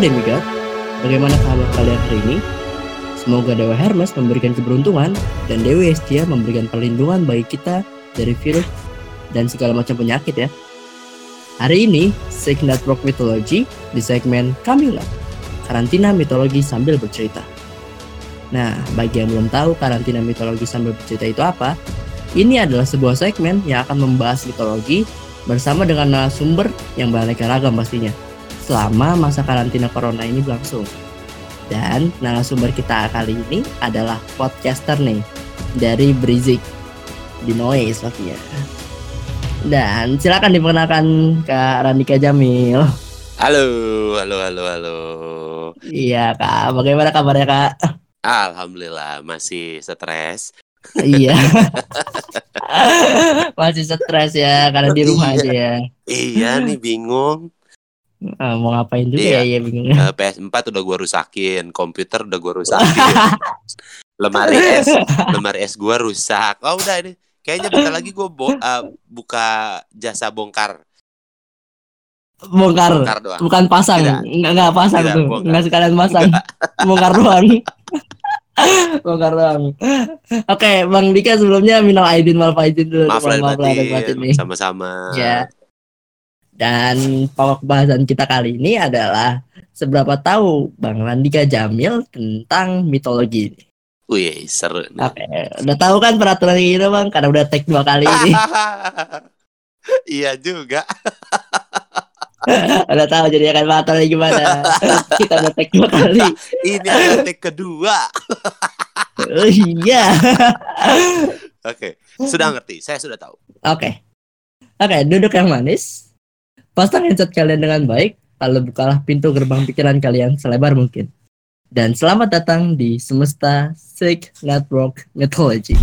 Demigod, bagaimana kabar kalian hari ini? Semoga Dewa Hermes memberikan keberuntungan dan Dewi Estia memberikan perlindungan bagi kita dari virus dan segala macam penyakit ya. Hari ini, Sig Network Mythology di segmen Kamila, karantina mitologi sambil bercerita. Nah, bagi yang belum tahu karantina mitologi sambil bercerita itu apa, ini adalah sebuah segmen yang akan membahas mitologi bersama dengan narasumber yang beraneka ragam pastinya selama masa karantina corona ini berlangsung. Dan narasumber kita kali ini adalah podcaster nih dari Brizik di Noise pastinya. Dan silakan diperkenalkan Kak Randika Jamil. Halo, halo, halo, halo. Iya Kak, bagaimana kabarnya Kak? Alhamdulillah masih stres. iya. Masih stres ya karena di rumah Iya. aja ya. Iya nih bingung. Ah, mau ngapain juga Iya. ya, ya bingung. Eh, PS4 udah gua rusakin, komputer udah gua rusakin. lemari es, lemari es gua rusak. Oh udah ini. Kayaknya bentar lagi gua bo- eh, buka jasa bongkar. Bongkar. Bongkar doang. Bukan pasang, Tidak. enggak enggak pasang Tidak, tuh. bongkar. Enggak sekalian pasang. bongkar doang. bongkar doang. Oke, Bang Dika sebelumnya minal aidin wal faizin dulu. Maaf lahir batin. Sama-sama. Ya. Dan pokok bahasan kita kali ini adalah seberapa tahu Bang Randika Jamil tentang mitologi ini. Wih, seru. Oke, udah tahu kan peraturan ini Bang? Karena udah tag dua kali ini. iya juga. udah tahu jadi akan peraturannya gimana. Kita udah tag dua kali. Ini adalah take kedua. Oh iya. Oke, sudah ngerti. Saya sudah tahu. Oke. Oke, duduk yang manis. Pasang headset kalian dengan baik, lalu bukalah pintu gerbang pikiran kalian selebar mungkin. Dan selamat datang di Semesta Sick Network Mythology.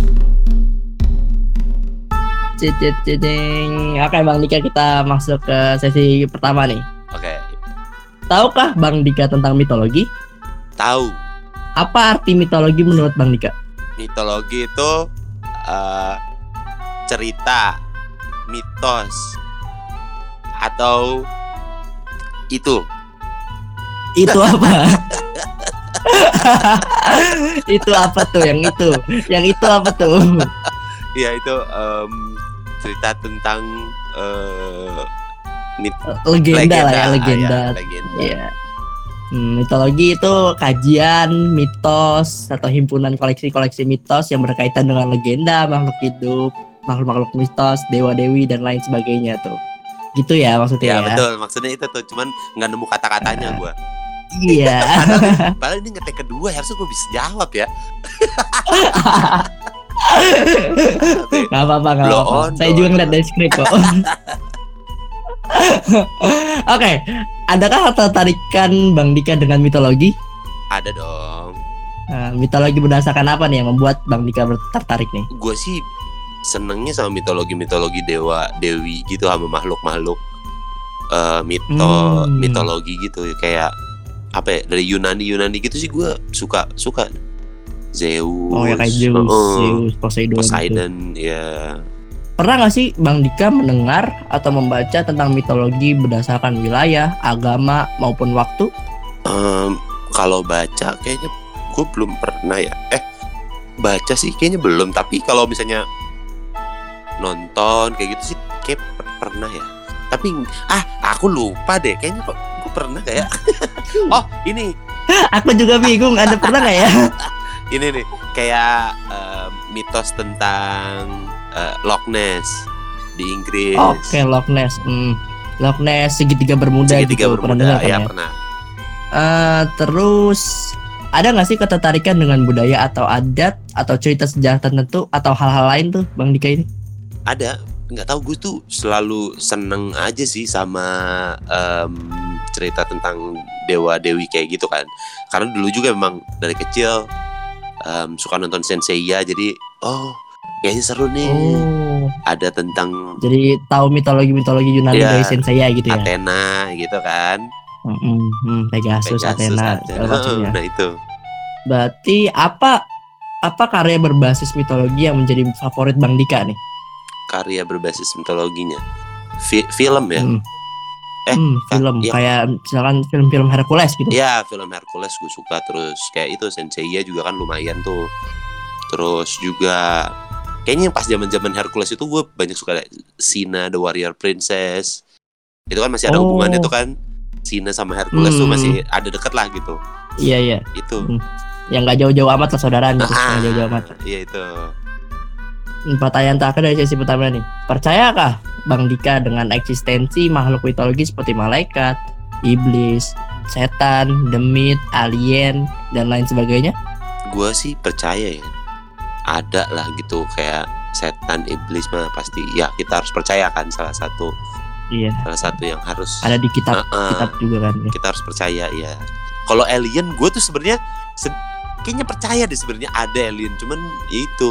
Cicing. Oke Bang Dika kita masuk ke sesi pertama nih. Oke, Tahukah Bang Dika tentang mitologi? tahu. Apa arti mitologi menurut Bang Dika? Mitologi itu eh, cerita, mitos, atau itu Itu apa? itu apa tuh yang itu? Yang itu apa tuh? ya itu em, cerita tentang eh, mit- legenda, lah ya legenda. ya, legenda. Iya. Hmm, mitologi itu kajian mitos atau himpunan koleksi-koleksi mitos yang berkaitan dengan legenda, makhluk hidup, makhluk-makhluk mitos, dewa-dewi dan lain sebagainya tuh. Gitu ya maksudnya Ya, ya. betul maksudnya itu tuh cuman nggak nemu kata-katanya gua Iya. padahal ini ngetek kedua harusnya gua bisa jawab ya Gak apa-apa, gak Blow apa-apa. on, Saya juga ngeliat dari skrip kok. Oke, adakah ketertarikan Bang Dika dengan mitologi? ada dong Nah, mitologi berdasarkan apa nih yang membuat Bang Dika tertarik nih? gue sih senengnya sama mitologi mitologi dewa dewi gitu sama makhluk makhluk eh mito Hmm. mitologi gitu kayak apa ya dari Yunani Yunani gitu sih gue suka suka Zeus Oh ya kayak Zeus, heeh, Zeus, Poseidon. gitu. Poseidon ya Pernah nggak sih Bang Dika mendengar atau membaca tentang mitologi berdasarkan wilayah, agama maupun waktu? Em, kalau baca kayaknya gue belum pernah ya eh baca sih kayaknya belum tapi kalau misalnya nonton kayak gitu sih kayak per- pernah ya tapi ah aku lupa deh kayaknya kok gue pernah gak ya oh ini Aku juga bingung. Ada pernah nggak ya? ini nih kayak em, mitos tentang eh, Loch Ness di Inggris Oke, Loch Ness. Hmm. Loch Ness segitiga bermuda segitiga gitu. Pernah bermuda dengar kan ya ya? pernah Eh, terus ada nggak sih ketertarikan dengan budaya atau adat atau cerita sejarah tertentu atau hal-hal lain tuh Bang Dika ini? Ada nggak tahu gue tuh selalu seneng aja sih sama em, cerita tentang dewa dewi kayak gitu kan karena dulu juga memang dari kecil em, suka nonton Senseiya jadi oh kayaknya seru nih Oh, ada tentang jadi tahu mitologi-mitologi Yunani Iya. dari Senseiya gitu ya? Athena gitu kan Hmm, hmm, Pegasus, Pegasus, Athena, Athena. macamnya. nah itu Berarti apa apa karya berbasis mitologi yang menjadi favorit Bang Dika nih? Karya berbasis mitologinya Fi- film ya Hmm. Eh, Hmm, film iya. kayak misalkan film-film Hercules gitu. Ya film Hercules gue suka terus kayak itu Senseiya juga kan lumayan tuh. Terus juga kayaknya yang pas zaman-zaman Hercules itu gue banyak suka Sina the Warrior Princess. Itu kan masih ada Oh. hubungannya tuh kan. Sina sama Hercules tuh Hmm. masih ada deket lah gitu. Iya iya. Itu. Hmm. Yang nggak jauh-jauh amat lah saudara gitu. Ah, jauh-jauh amat. Iya itu. Hmm, Pertanyaan terakhir dari sesi pertama nih. Percayakah Bang Dika dengan eksistensi makhluk mitologi seperti malaikat, iblis, setan, demit, alien, dan lain sebagainya? Gue sih percaya ya. Ada lah gitu kayak setan iblis mah pasti ya kita harus percaya kan salah satu Iya. salah satu yang harus Ada di kitab Heeh. kitab juga kan. ya. kita harus percaya ya kalau alien gue tuh sebenarnya se- kayaknya percaya deh sebenarnya ada alien cuman ya itu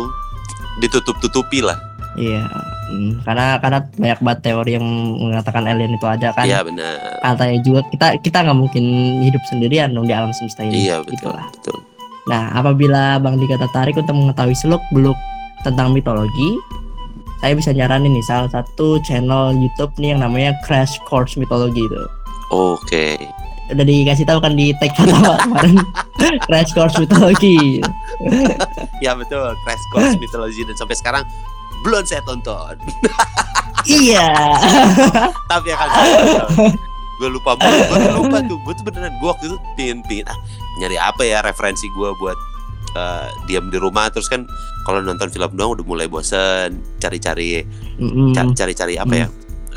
ditutup tutupi lah Iya. Hmm, karena karena banyak banget teori yang mengatakan alien itu ada kan. iya benar Katanya juga kita kita nggak mungkin hidup sendirian dong di alam semesta ini. iya betul Gitulah. betul Nah, apabila Bang Dika tertarik untuk mengetahui seluk-beluk tentang mitologi, saya bisa nyaranin nih salah satu channel YouTube nih yang namanya Crash Course Mitologi itu. oke Udah dikasih tahu kan di tag pertama kemarin. Crash Course Mitologi. ya betul. Crash Course Mythology. Dan sampai sekarang belum saya tonton. Iya. tapi akan gue lupa gue lupa tuh. Gue tuh beneran gue waktu itu pingin pingin ah nyari apa ya referensi gue buat eh, diam di rumah. Terus kan kalau nonton film doang udah mulai bosen. Cari-cari Mm-mm. Ca- cari-cari apa ya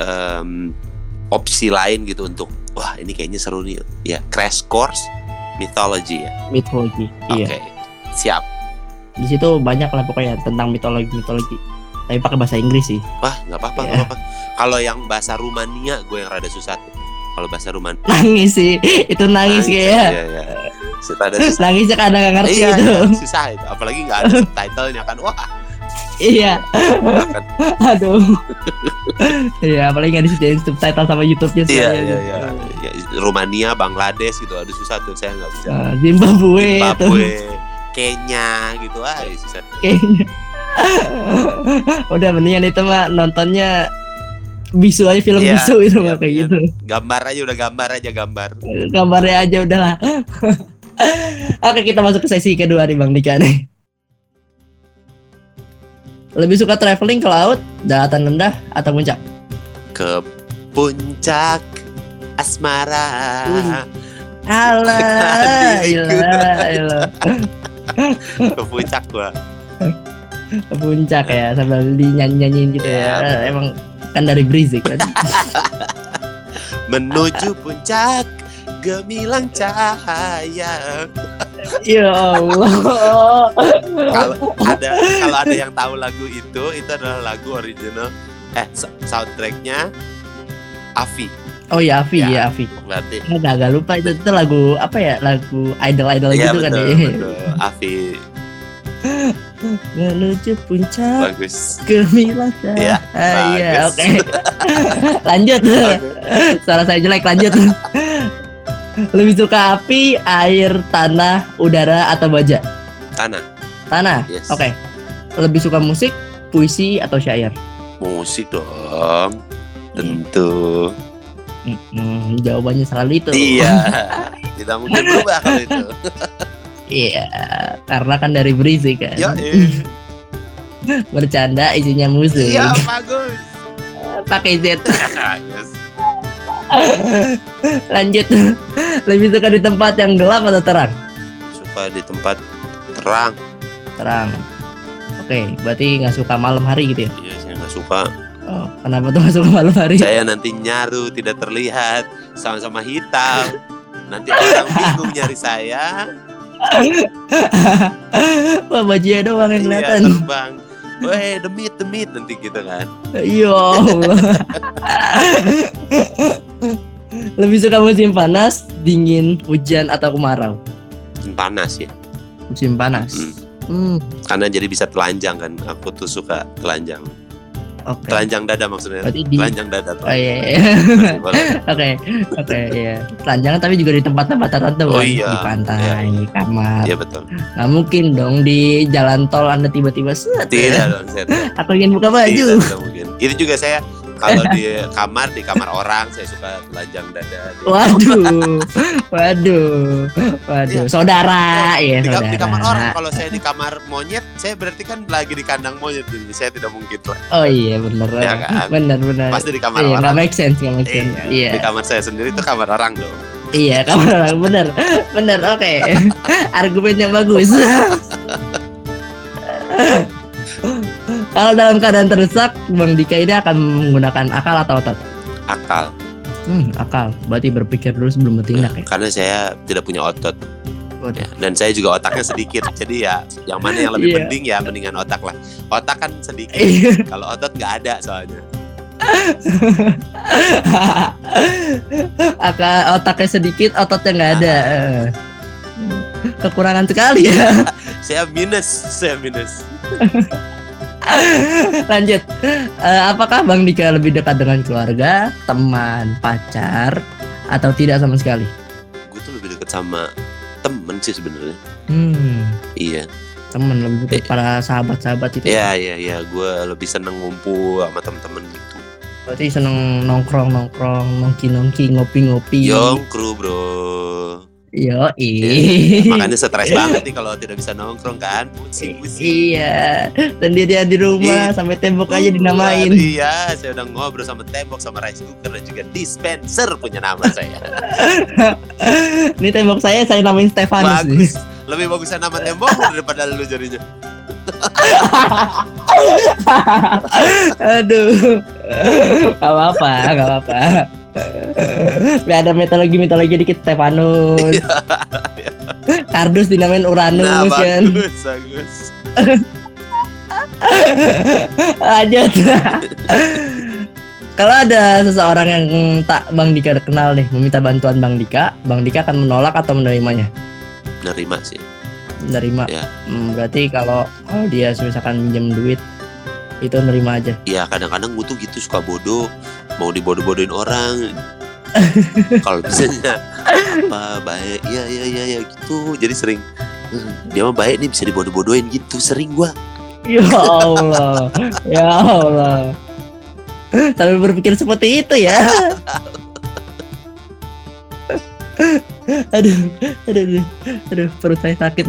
em, opsi lain gitu untuk wah ini kayaknya seru nih ya crash course mythology ya Mitologi. oke Iya. siap Di situ banyak lah pokoknya tentang mitologi-mitologi. Tapi pakai bahasa Inggris sih. wah nggak apa-apa Iya. apa-apa kalau yang bahasa Rumania gue yang rada susah tuh kalau bahasa Rumania Nangis sih. Itu nangis kayaknya. iya, iya. Sudah ada susah Nangisnya kadang nggak ngerti iya, gitu. iya, susah itu apalagi nggak ada subtitlenya kan wah Iya. Aduh. Iya, apalagi nggak disediain subtitle sama YouTube-nya iya sekalian. iya iya Ya, Rumania Bangladesh gitu aduh susah tuh saya nggak bisa Nah, Zimbabwe, Zimbabwe Kenya gitu ah susah kayaknya. Udah mendingan itu mah nontonnya bisu aja film Iya, bisu itu iya, mah kayak iya. gitu. gambar aja udah gambar aja gambar Gambarnya aja udahlah. Oke, kita masuk ke sesi kedua nih Bang Dika nih. Lebih suka traveling ke laut, daratan rendah atau puncak? ke puncak asmara Wih. Alah, ilah, ke puncak gua Ke puncak ya sambil dinyanyi-nyanyiin gitu ya. Iya. Emang kan dari Brizik kan. menuju puncak gemilang cahaya ya Allah. kalau ada kalau ada yang tahu lagu itu itu adalah lagu original eh soundtracknya Avi Oh ya Avi Ya. ya Avi. berarti Agak agak lupa itu, itu lagu apa ya? Lagu idol-idol Iya gitu kan betul, ya. betul. Avi Menuju puncak bagus gemilang Iya, bagus. Oke. lanjut. Suara saya jelek lanjut. Lebih suka api, air, tanah, udara atau baja? tanah Tanah. Yes. Oke. Lebih suka musik, puisi atau syair? musik dong tentu Hmm, jawabannya selalu itu. iya tidak mungkin berubah kalau itu Iya, karena kan dari Brizik kan. Yo, eh. Bercanda isinya musik. iya bagus Pakai Z. yes. Lanjut. Lebih suka di tempat yang gelap atau terang? suka di tempat terang Terang. Oke, berarti nggak suka malam hari gitu ya? iya saya nggak suka Oh, kenapa tuh nggak suka malam hari? saya nanti nyaru tidak terlihat sama-sama hitam nanti orang bingung nyari saya Wah, bajunya doang yang iya kelihatan. terbang Weh demit demit nanti gitu kan Ya Allah. Lebih suka musim panas, dingin, hujan atau kemarau? panas ya Musim panas. Hmm. Hmm, karena jadi bisa telanjang kan aku tuh suka telanjang oke. telanjang dada maksudnya Berarti di telanjang dada Oh iya, iya. Oke, oke, iya. Telanjangan tapi juga di tempat-tempat tertentu Oh kan? iya, di pantai, iya. di kamar. iya betul Nggak mungkin dong di jalan tol Anda tiba-tiba set. tidak dong saya Aku ingin buka baju. tidak, tidak mungkin itu juga saya kalau di kamar di kamar orang saya suka telanjang dada. Waduh, waduh, waduh. Saudara, ya di, kam- saudara. di kamar orang kalau saya di kamar monyet saya berarti kan lagi di kandang monyet jadi saya tidak mungkin lah Oh iya bener, Ya kan? bener bener. pasti di kamar Iya orang make sense, nggak make sense. Iya, Iya, di kamar saya sendiri itu kamar orang dong iya kamar orang bener, bener. Oke, argumennya bagus. Kalau dalam keadaan terdesak, Bang Dika ini akan menggunakan akal atau otot? akal Hmm, akal. Berarti berpikir dulu sebelum bertindak ya. karena saya tidak punya otot ya. dan saya juga otaknya sedikit jadi ya yang mana yang lebih Iya. penting ya mendingan otak lah otak kan sedikit Iya. kalau otot nggak ada soalnya akal otaknya sedikit, ototnya nggak ada. Eh. Kekurangan sekali ya. saya minus saya minus Lanjut. Eh, apakah Bang Dika lebih dekat dengan keluarga, teman, pacar, atau tidak sama sekali? gue tuh lebih dekat sama temen sih sebenarnya Hmm, iya teman lebih dekat para sahabat-sahabat itu. Iya iya iya, gue lebih seneng ngumpul sama temen-temen gitu. Berarti seneng nongkrong nongkrong, nongki nongki, ngopi ngopi. Yong kru bro. Yo, Iya, Makanya stres banget nih kalau tidak bisa nongkrong kan, pusing pusing. Iya, sendirian di rumah Iya. sampai tembok aja dinamain. Iya, saya udah ngobrol sama tembok, sama rice cooker dan juga dispenser punya nama saya. Ini tembok saya saya namain Stefanus nih. Bagus. Lebih bagusan nama tembok daripada lu jadinya. Aduh. Gak apa-apa, gak apa-apa. Ada mitologi mitologi dikit Stefanus. Kardus dinamain Uranus Nah, kan. bagus, bagus. Lanjut. Kalau ada seseorang yang tak Bang Dika kenal nih meminta bantuan Bang Dika, Bang Dika akan menolak atau menerimanya? Nerima sih. Menerima. Ya. Hmm, berarti kalau kalau dia misalkan minjem duit itu nerima aja. Iya, kadang-kadang gue tuh gitu suka bodoh, mau dibodoh-bodohin orang. kalau misalnya apa baik, iya iya iya ya gitu. Jadi sering "Hmm, dia mah baik nih bisa dibodoh-bodohin gitu. Sering gua. Ya Allah, ya Allah. Sampai berpikir seperti itu ya. aduh, aduh, aduh, aduh, perut saya sakit.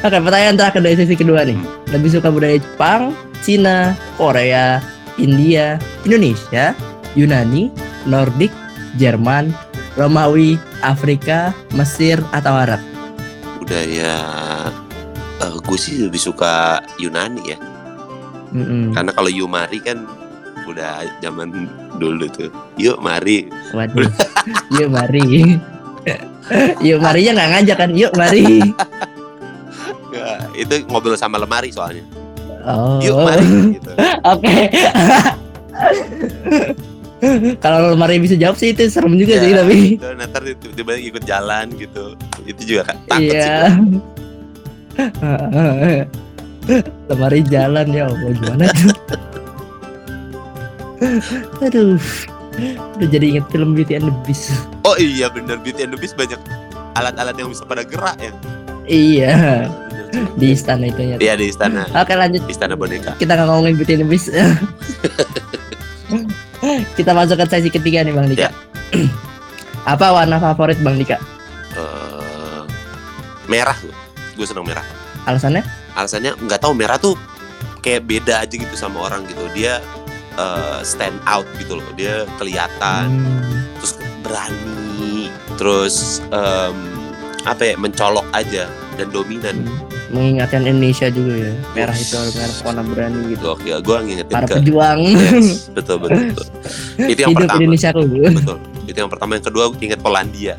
Oke, pertanyaan terakhir dari sesi kedua nih. Lebih suka budaya Jepang, Cina, Korea, India, Indonesia, Yunani, Nordik, Jerman, Romawi, Afrika, Mesir, atau Arab? Budaya eh gue sih lebih suka Yunani ya. Mm-mm. Karena kalau Yumari kan udah zaman dulu tuh. Yuk mari. Waduh. Yuk mari. Yuk marinya nggak ngajak kan? Yuk mari. Ya, itu ngobrol sama lemari soalnya. Oh. Yuk mari gitu. Oke. Kalau lemari bisa jawab sih itu serem juga Ya, sih tapi. gitu. Nah, ntar tiba-tiba ikut jalan gitu. Itu juga kan takut sih. Iya. lemari jalan ya Allah gimana tuh? Aduh. Udah jadi inget film Beauty and the Beast. Oh iya bener Beauty and the Beast banyak alat-alat yang bisa pada gerak ya. Iya. Di istana itu ya. Iya di istana. Oke lanjut. Istana boneka. kita nggak ngomongin Beauty and the Beast. kita masuk ke sesi ketiga nih Bang Dika. Ya. Apa warna favorit Bang Dika? Eh, merah gue. Seneng merah. Alasannya? Alasannya nggak tahu merah tuh kayak beda aja gitu sama orang gitu. Dia eh, stand out gitu loh. Dia kelihatan. Hmm, terus berani terus em, apa ya mencolok aja dan dominan mengingatkan Indonesia juga ya. Merah itu merah warna berani gitu. gokil gue ngingetin Para ke pejuang yes, betul betul, betul. itu yang hidup pertama Indonesia tuh. betul itu yang pertama yang kedua gue inget Polandia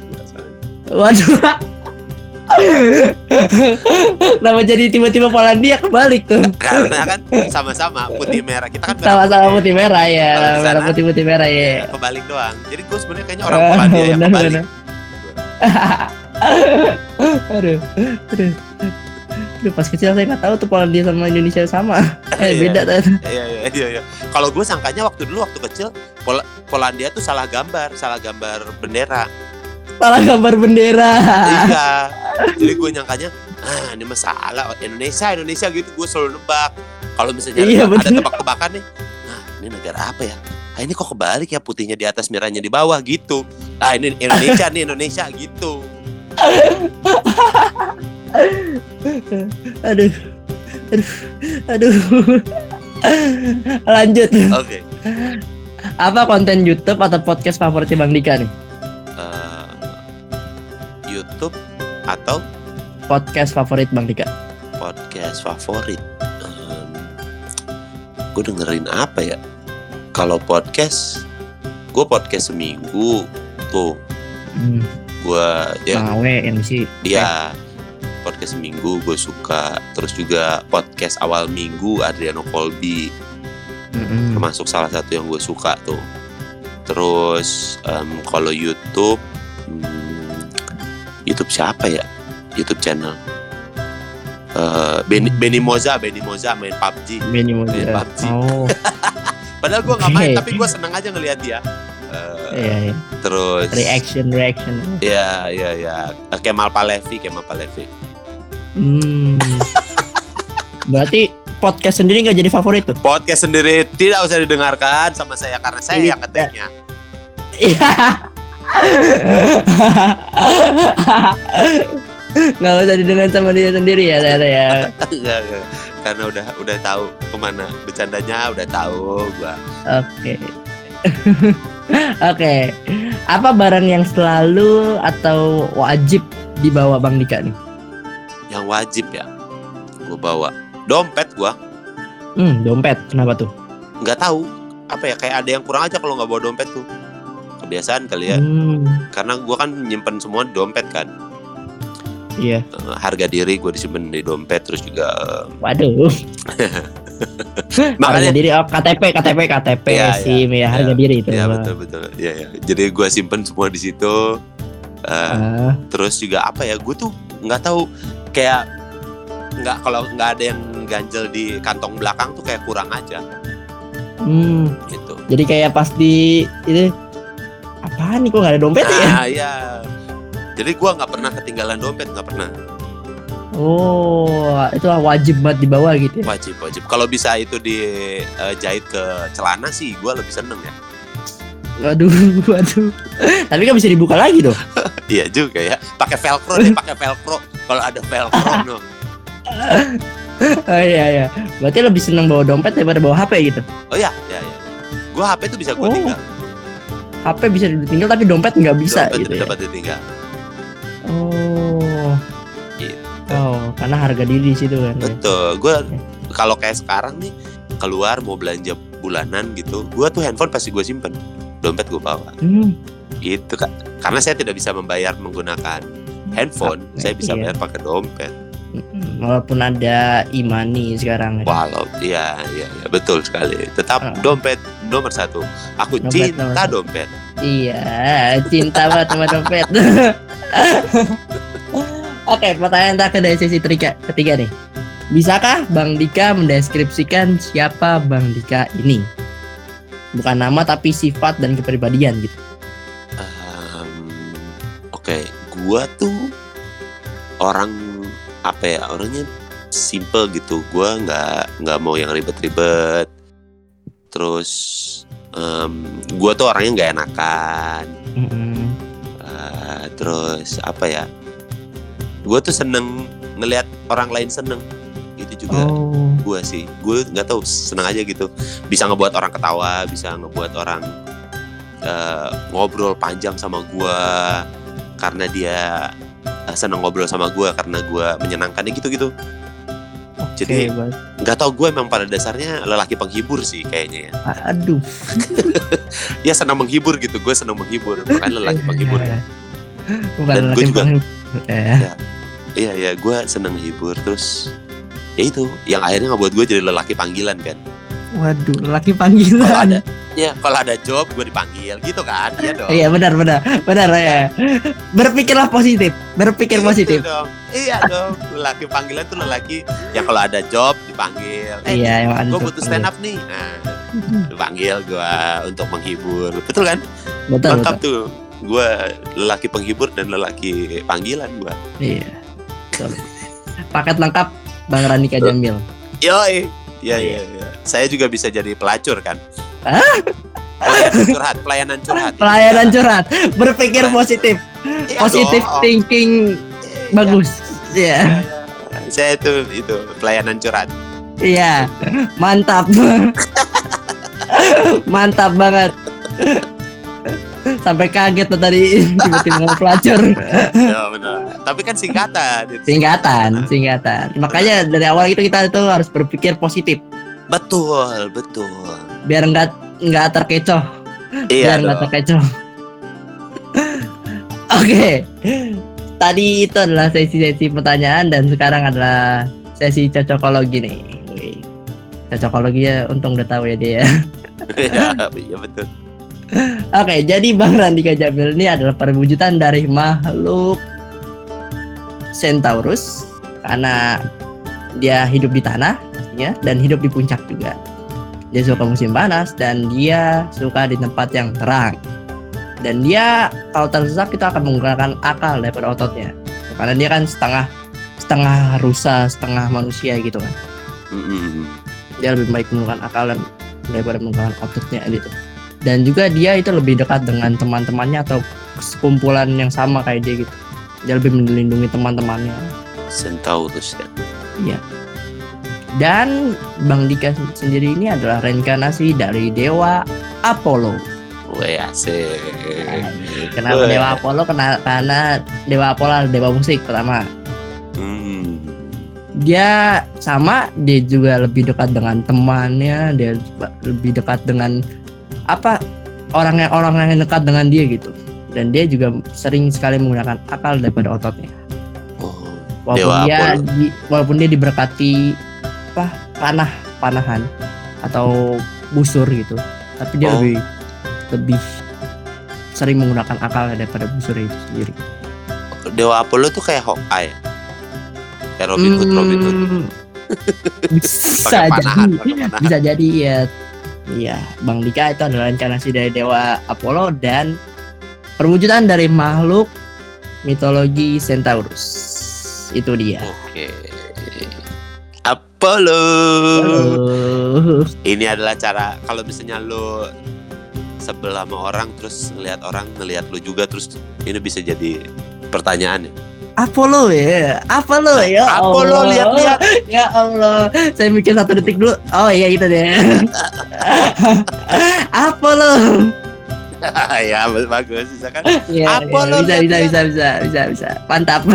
Waduh. Kenapa jadi tiba-tiba Polandia kebalik tuh? karena kan sama-sama putih merah kita kan Sama-sama putih merah ya, merah putih putih merah ya. kebalik doang jadi gue sebenarnya kayaknya orang Polandia yang kebalik aduh, aduh. Aduh, pas kecil saya nggak tahu tuh Polandia sama Indonesia sama. Eh Iya. beda tuh. iya iya iya, iya. kalau gue sangkanya waktu dulu waktu kecil Pol- Polandia tuh salah gambar salah gambar bendera Salah gambar bendera. iya jadi gue nyangkanya ah ini masalah Indonesia Indonesia gitu gue selalu nebak kalau misalnya Iya, ada bener. tebak-tebakan nih ini negara apa ya ah ini kok kebalik ya putihnya di atas merahnya di bawah gitu ah ini Indonesia nih Indonesia gitu aduh. Aduh. Aduh. Lanjut. Oke. Apa konten YouTube atau podcast favoritnya Bang Dika nih? Eh, YouTube atau? Podcast favorit Bang Dika. Podcast favorit gue dengerin apa ya? Kalau podcast gue podcast seminggu tuh. Hmm. gue ya. Bang Awe MC dia podcast seminggu gue suka. Terus juga podcast awal minggu Adriano Colby. Mm-mm. termasuk salah satu yang gue suka tuh. Terus em, kalau YouTube hmm, YouTube siapa ya? YouTube channel. Eh, Benny, Benny Moza Benny Moza main PUBG Benny Moza. Main PUBG. Oh, padahal gue nggak main tapi gue seneng aja ngelihat dia. Eh, iya, iya. terus Reaction, reaction. ya ya ya Eh, Kemal Palevi Kemal Palevi Hmm. Berarti podcast sendiri nggak jadi favorit tuh? podcast sendiri tidak usah didengarkan sama saya karena saya Iya. yang ngeteknya Iya. Nggak usah didengar sama dia sendiri ya, ternyata ya. Karena udah udah tahu ke mana bercandanya udah tahu gua Oke. Oke. Apa barang yang selalu atau wajib dibawa Bang Dika nih? Yang wajib ya gue bawa dompet gua Hmm, dompet. Kenapa tuh? nggak tahu apa ya kayak ada yang kurang aja kalau nggak bawa dompet tuh kebiasaan kali ya Hmm, karena gua kan nyimpen semua di dompet kan iya. Eh, harga diri gue disimpan di dompet terus juga Waduh. Harga makanya diri oh, KTP, KTP, KTP, Iya, SIM ya, harga iya. diri itu. ya betul betul ya ya jadi gua simpen semua di situ Eh, Ah, terus juga apa ya gue tuh nggak tahu kayak nggak kalau nggak ada yang ganjel di kantong belakang tuh kayak kurang aja hmm, gitu jadi kayak pas di itu apaan nih kok nggak ada dompet ya? nah iya jadi gua nggak pernah ketinggalan dompet nggak pernah Oh, itu wajib banget dibawa gitu. ya? wajib wajib kalau bisa itu dijahit ke celana sih gua lebih seneng ya Waduh, waduh. Tapi kan bisa dibuka lagi dong. iya juga ya pakai velcro deh pakai velcro kalau ada velcro no. Oh iya iya. Berarti lebih seneng bawa dompet daripada bawa HP gitu. oh ya ya ya gua HP tuh bisa gua Oh, tinggal HP bisa ditinggal tapi dompet nggak bisa dompet gitu ya. dapat ditinggal Oh. Gitu. Oh, karena harga diri di situ kan. ya. Betul. Gue kalau kayak sekarang nih keluar mau belanja bulanan gitu, gue tuh handphone pasti gue simpen, dompet gue bawa. Hmm. Gitu kan. Karena saya tidak bisa membayar menggunakan handphone, saya bisa iya. bayar pakai dompet. Mm-mm. Walaupun ada imani sekarang. Walau, iya, iya, iya, betul sekali. Tetap Ah. dompet nomor satu. Aku Dompet cinta nomor dompet. Iya, cinta banget sama dompet. Oke, pertanyaan terakhir dari sesi ketiga, ketiga nih. Bisakah Bang Dika mendeskripsikan siapa Bang Dika ini? Bukan nama tapi sifat dan kepribadian gitu. Ehm, Oke, gua tuh orang apa ya orangnya simple gitu. Gua nggak nggak mau yang ribet-ribet. Terus em, gua tuh orangnya nggak enakan. Mm-mm. Eh, terus apa ya? Gua tuh seneng ngelihat orang lain seneng. Itu juga Oh, gue sih. Gue nggak tahu seneng aja gitu. Bisa ngebuat orang ketawa bisa ngebuat orang eh, ngobrol panjang sama gue karena dia eh, seneng ngobrol sama gue karena gue menyenangkannya gitu gitu oke. Jadi- nggak tahu gue emang pada dasarnya lelaki penghibur sih kayaknya ya. Aduh. ya senang menghibur gitu gue senang menghibur. Makanya lelaki penghibur. Ya. Bukan Dan gua juga- penghibur. Eh, iya iya gue senang menghibur. Terus ya itu yang akhirnya ngebuat gue jadi lelaki panggilan kan Waduh, lelaki kalau panggilan. ada ya kalau ada job gue dipanggil gitu kan iya dong Iya benar benar benar ya. Berpikirlah positif, berpikir Gitu positif. dong. Iya dong. Lelaki panggilan tuh lelaki yang kalau ada job dipanggil. Eh, Iya, gue butuh stand up nih. Nah, dipanggil gue untuk menghibur. Betul kan? Betul Lengkap betul. tuh. Gue lelaki penghibur dan lelaki panggilan gue. Iya. Paket lengkap Bang Ranika Jamil. Yoi. Iya, iya, iya. Saya juga bisa jadi pelacur kan. Pelayanan curhat, pelayanan curhat. Pelayanan curhat, berpikir positif, Iya positif dong. thinking bagus. Ya, Saya itu itu pelayanan curhat. iya, mantap, mantap banget. Sampai kaget tuh tadi tiba-tiba pelacur. Ya benar. Tapi kan singkatan. itu. Singkatan, singkatan. Makanya dari awal itu kita tuh harus berpikir positif, Betul, betul. biar nggak nggak terkecoh. Iya biar nggak terkecoh. Oke, tadi itu adalah sesi-sesi pertanyaan dan sekarang adalah sesi cocokologi nih. Cocokologi ya, untung udah tahu ya dia. Iya, iya betul. Oke, jadi Bang Randika Jamil ini adalah perwujudan dari makhluk Centaurus karena dia hidup di tanah pastinya dan hidup di puncak juga. Dia suka musim panas dan dia suka di tempat yang terang. Dan dia kalau tersesat kita akan menggunakan akal daripada ototnya. Karena dia kan setengah setengah rusa, setengah manusia gitu kan. Mm-mm. Dia lebih baik menggunakan akal dan daripada menggunakan ototnya gitu. Dan juga dia itu lebih dekat dengan teman-temannya atau sekumpulan yang sama kayak dia gitu. Dia lebih melindungi teman-temannya. Centaurus ya. Iya. Dan Bang Dika sendiri ini adalah reinkarnasi dari dewa Apollo. Weh asik. Kenapa dewa Apollo? Kena- Karena dewa Apollo adalah dewa musik pertama. Hmm. Dia sama, dia juga lebih dekat dengan temannya, dia lebih dekat dengan apa orang yang orang yang dekat dengan dia gitu. Dan dia juga sering sekali menggunakan akal daripada ototnya. Oh, Walaupun Dewa dia Apollo. di- walaupun dia diberkati apa panah panahan atau busur gitu, tapi dia Oh. lebih lebih sering menggunakan akal daripada busur itu sendiri. Dewa Apollo tuh kayak Hawkeye. Kayak Robin Hood, Robin Hood. Hmm, bisa jadi, panahan, pakai panahan. bisa jadi ya. Iya, Bang Dika itu adalah inkarnasi dari dewa Apollo dan perwujudan dari makhluk mitologi Centaurus. Itu dia. Oke. Apollo. Halo. Ini adalah cara kalau misalnya lo sebel sama orang terus ngelihat orang ngelihat lo juga terus ini bisa jadi pertanyaan ya. Apollo ya, Apollo ya. Apollo Allah. lihat-lihat. Ya Allah, saya mikir satu detik dulu. Oh iya itu deh. Apollo. ya bagus bisa kan. Ya, Apollo, ya, bisa, bisa, lihat-lihat. bisa, bisa, bisa, bisa. Mantap.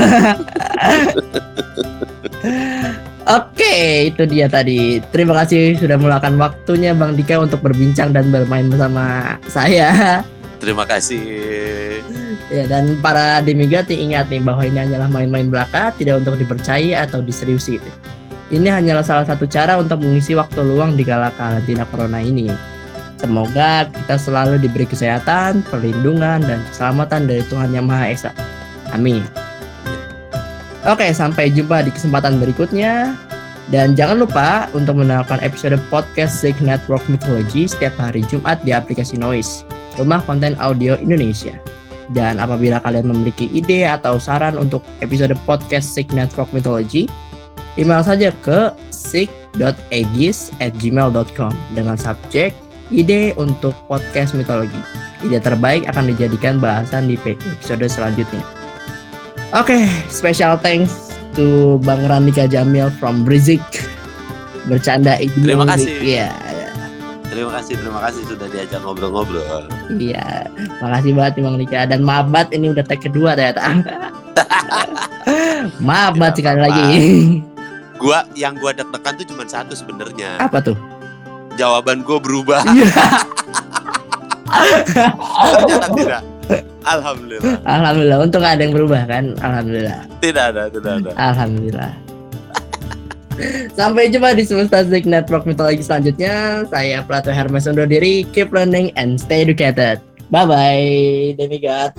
Oke, itu dia tadi. Terima kasih sudah meluangkan waktunya Bang Dika untuk berbincang dan bermain bersama saya. Terima kasih. Ya, dan para demigati ingat nih bahwa ini hanyalah main-main belaka, tidak untuk dipercaya atau diseriusi. Ini hanyalah salah satu cara untuk mengisi waktu luang di kala karantina corona ini. Semoga kita selalu diberi kesehatan, perlindungan, dan keselamatan dari Tuhan Yang Maha Esa. Amin. Oke, sampai jumpa di kesempatan berikutnya. Dan jangan lupa untuk mendengarkan episode podcast Sig Network Mythology setiap hari Jumat di aplikasi Noise, rumah konten audio Indonesia. Dan apabila kalian memiliki ide atau saran untuk episode podcast Sig Network Mythology, email saja ke sig.egis@gmail.com dengan subjek ide untuk podcast mitologi. Ide terbaik akan dijadikan bahasan di episode selanjutnya. Oke, special thanks to Bang Randika Jamil from Brizik. Bercanda itu. Terima kasih. Iya, Terima kasih, terima kasih sudah diajak ngobrol-ngobrol. iya. Makasih banget Bang Rika dan maaf banget ini udah tag kedua ternyata. maaf banget sekali lagi. Gua yang gua deg-degan tuh cuma satu sebenarnya. Apa tuh? Jawaban gua berubah. Ternyata tidak. Alhamdulillah. Alhamdulillah, untung ada yang berubah kan? Alhamdulillah. Tidak ada, tidak ada. Alhamdulillah. Sampai jumpa di Semesta Zik Network Mitologi selanjutnya. Saya Plato Hermes undur diri. Keep learning and stay educated. Bye bye, demigod.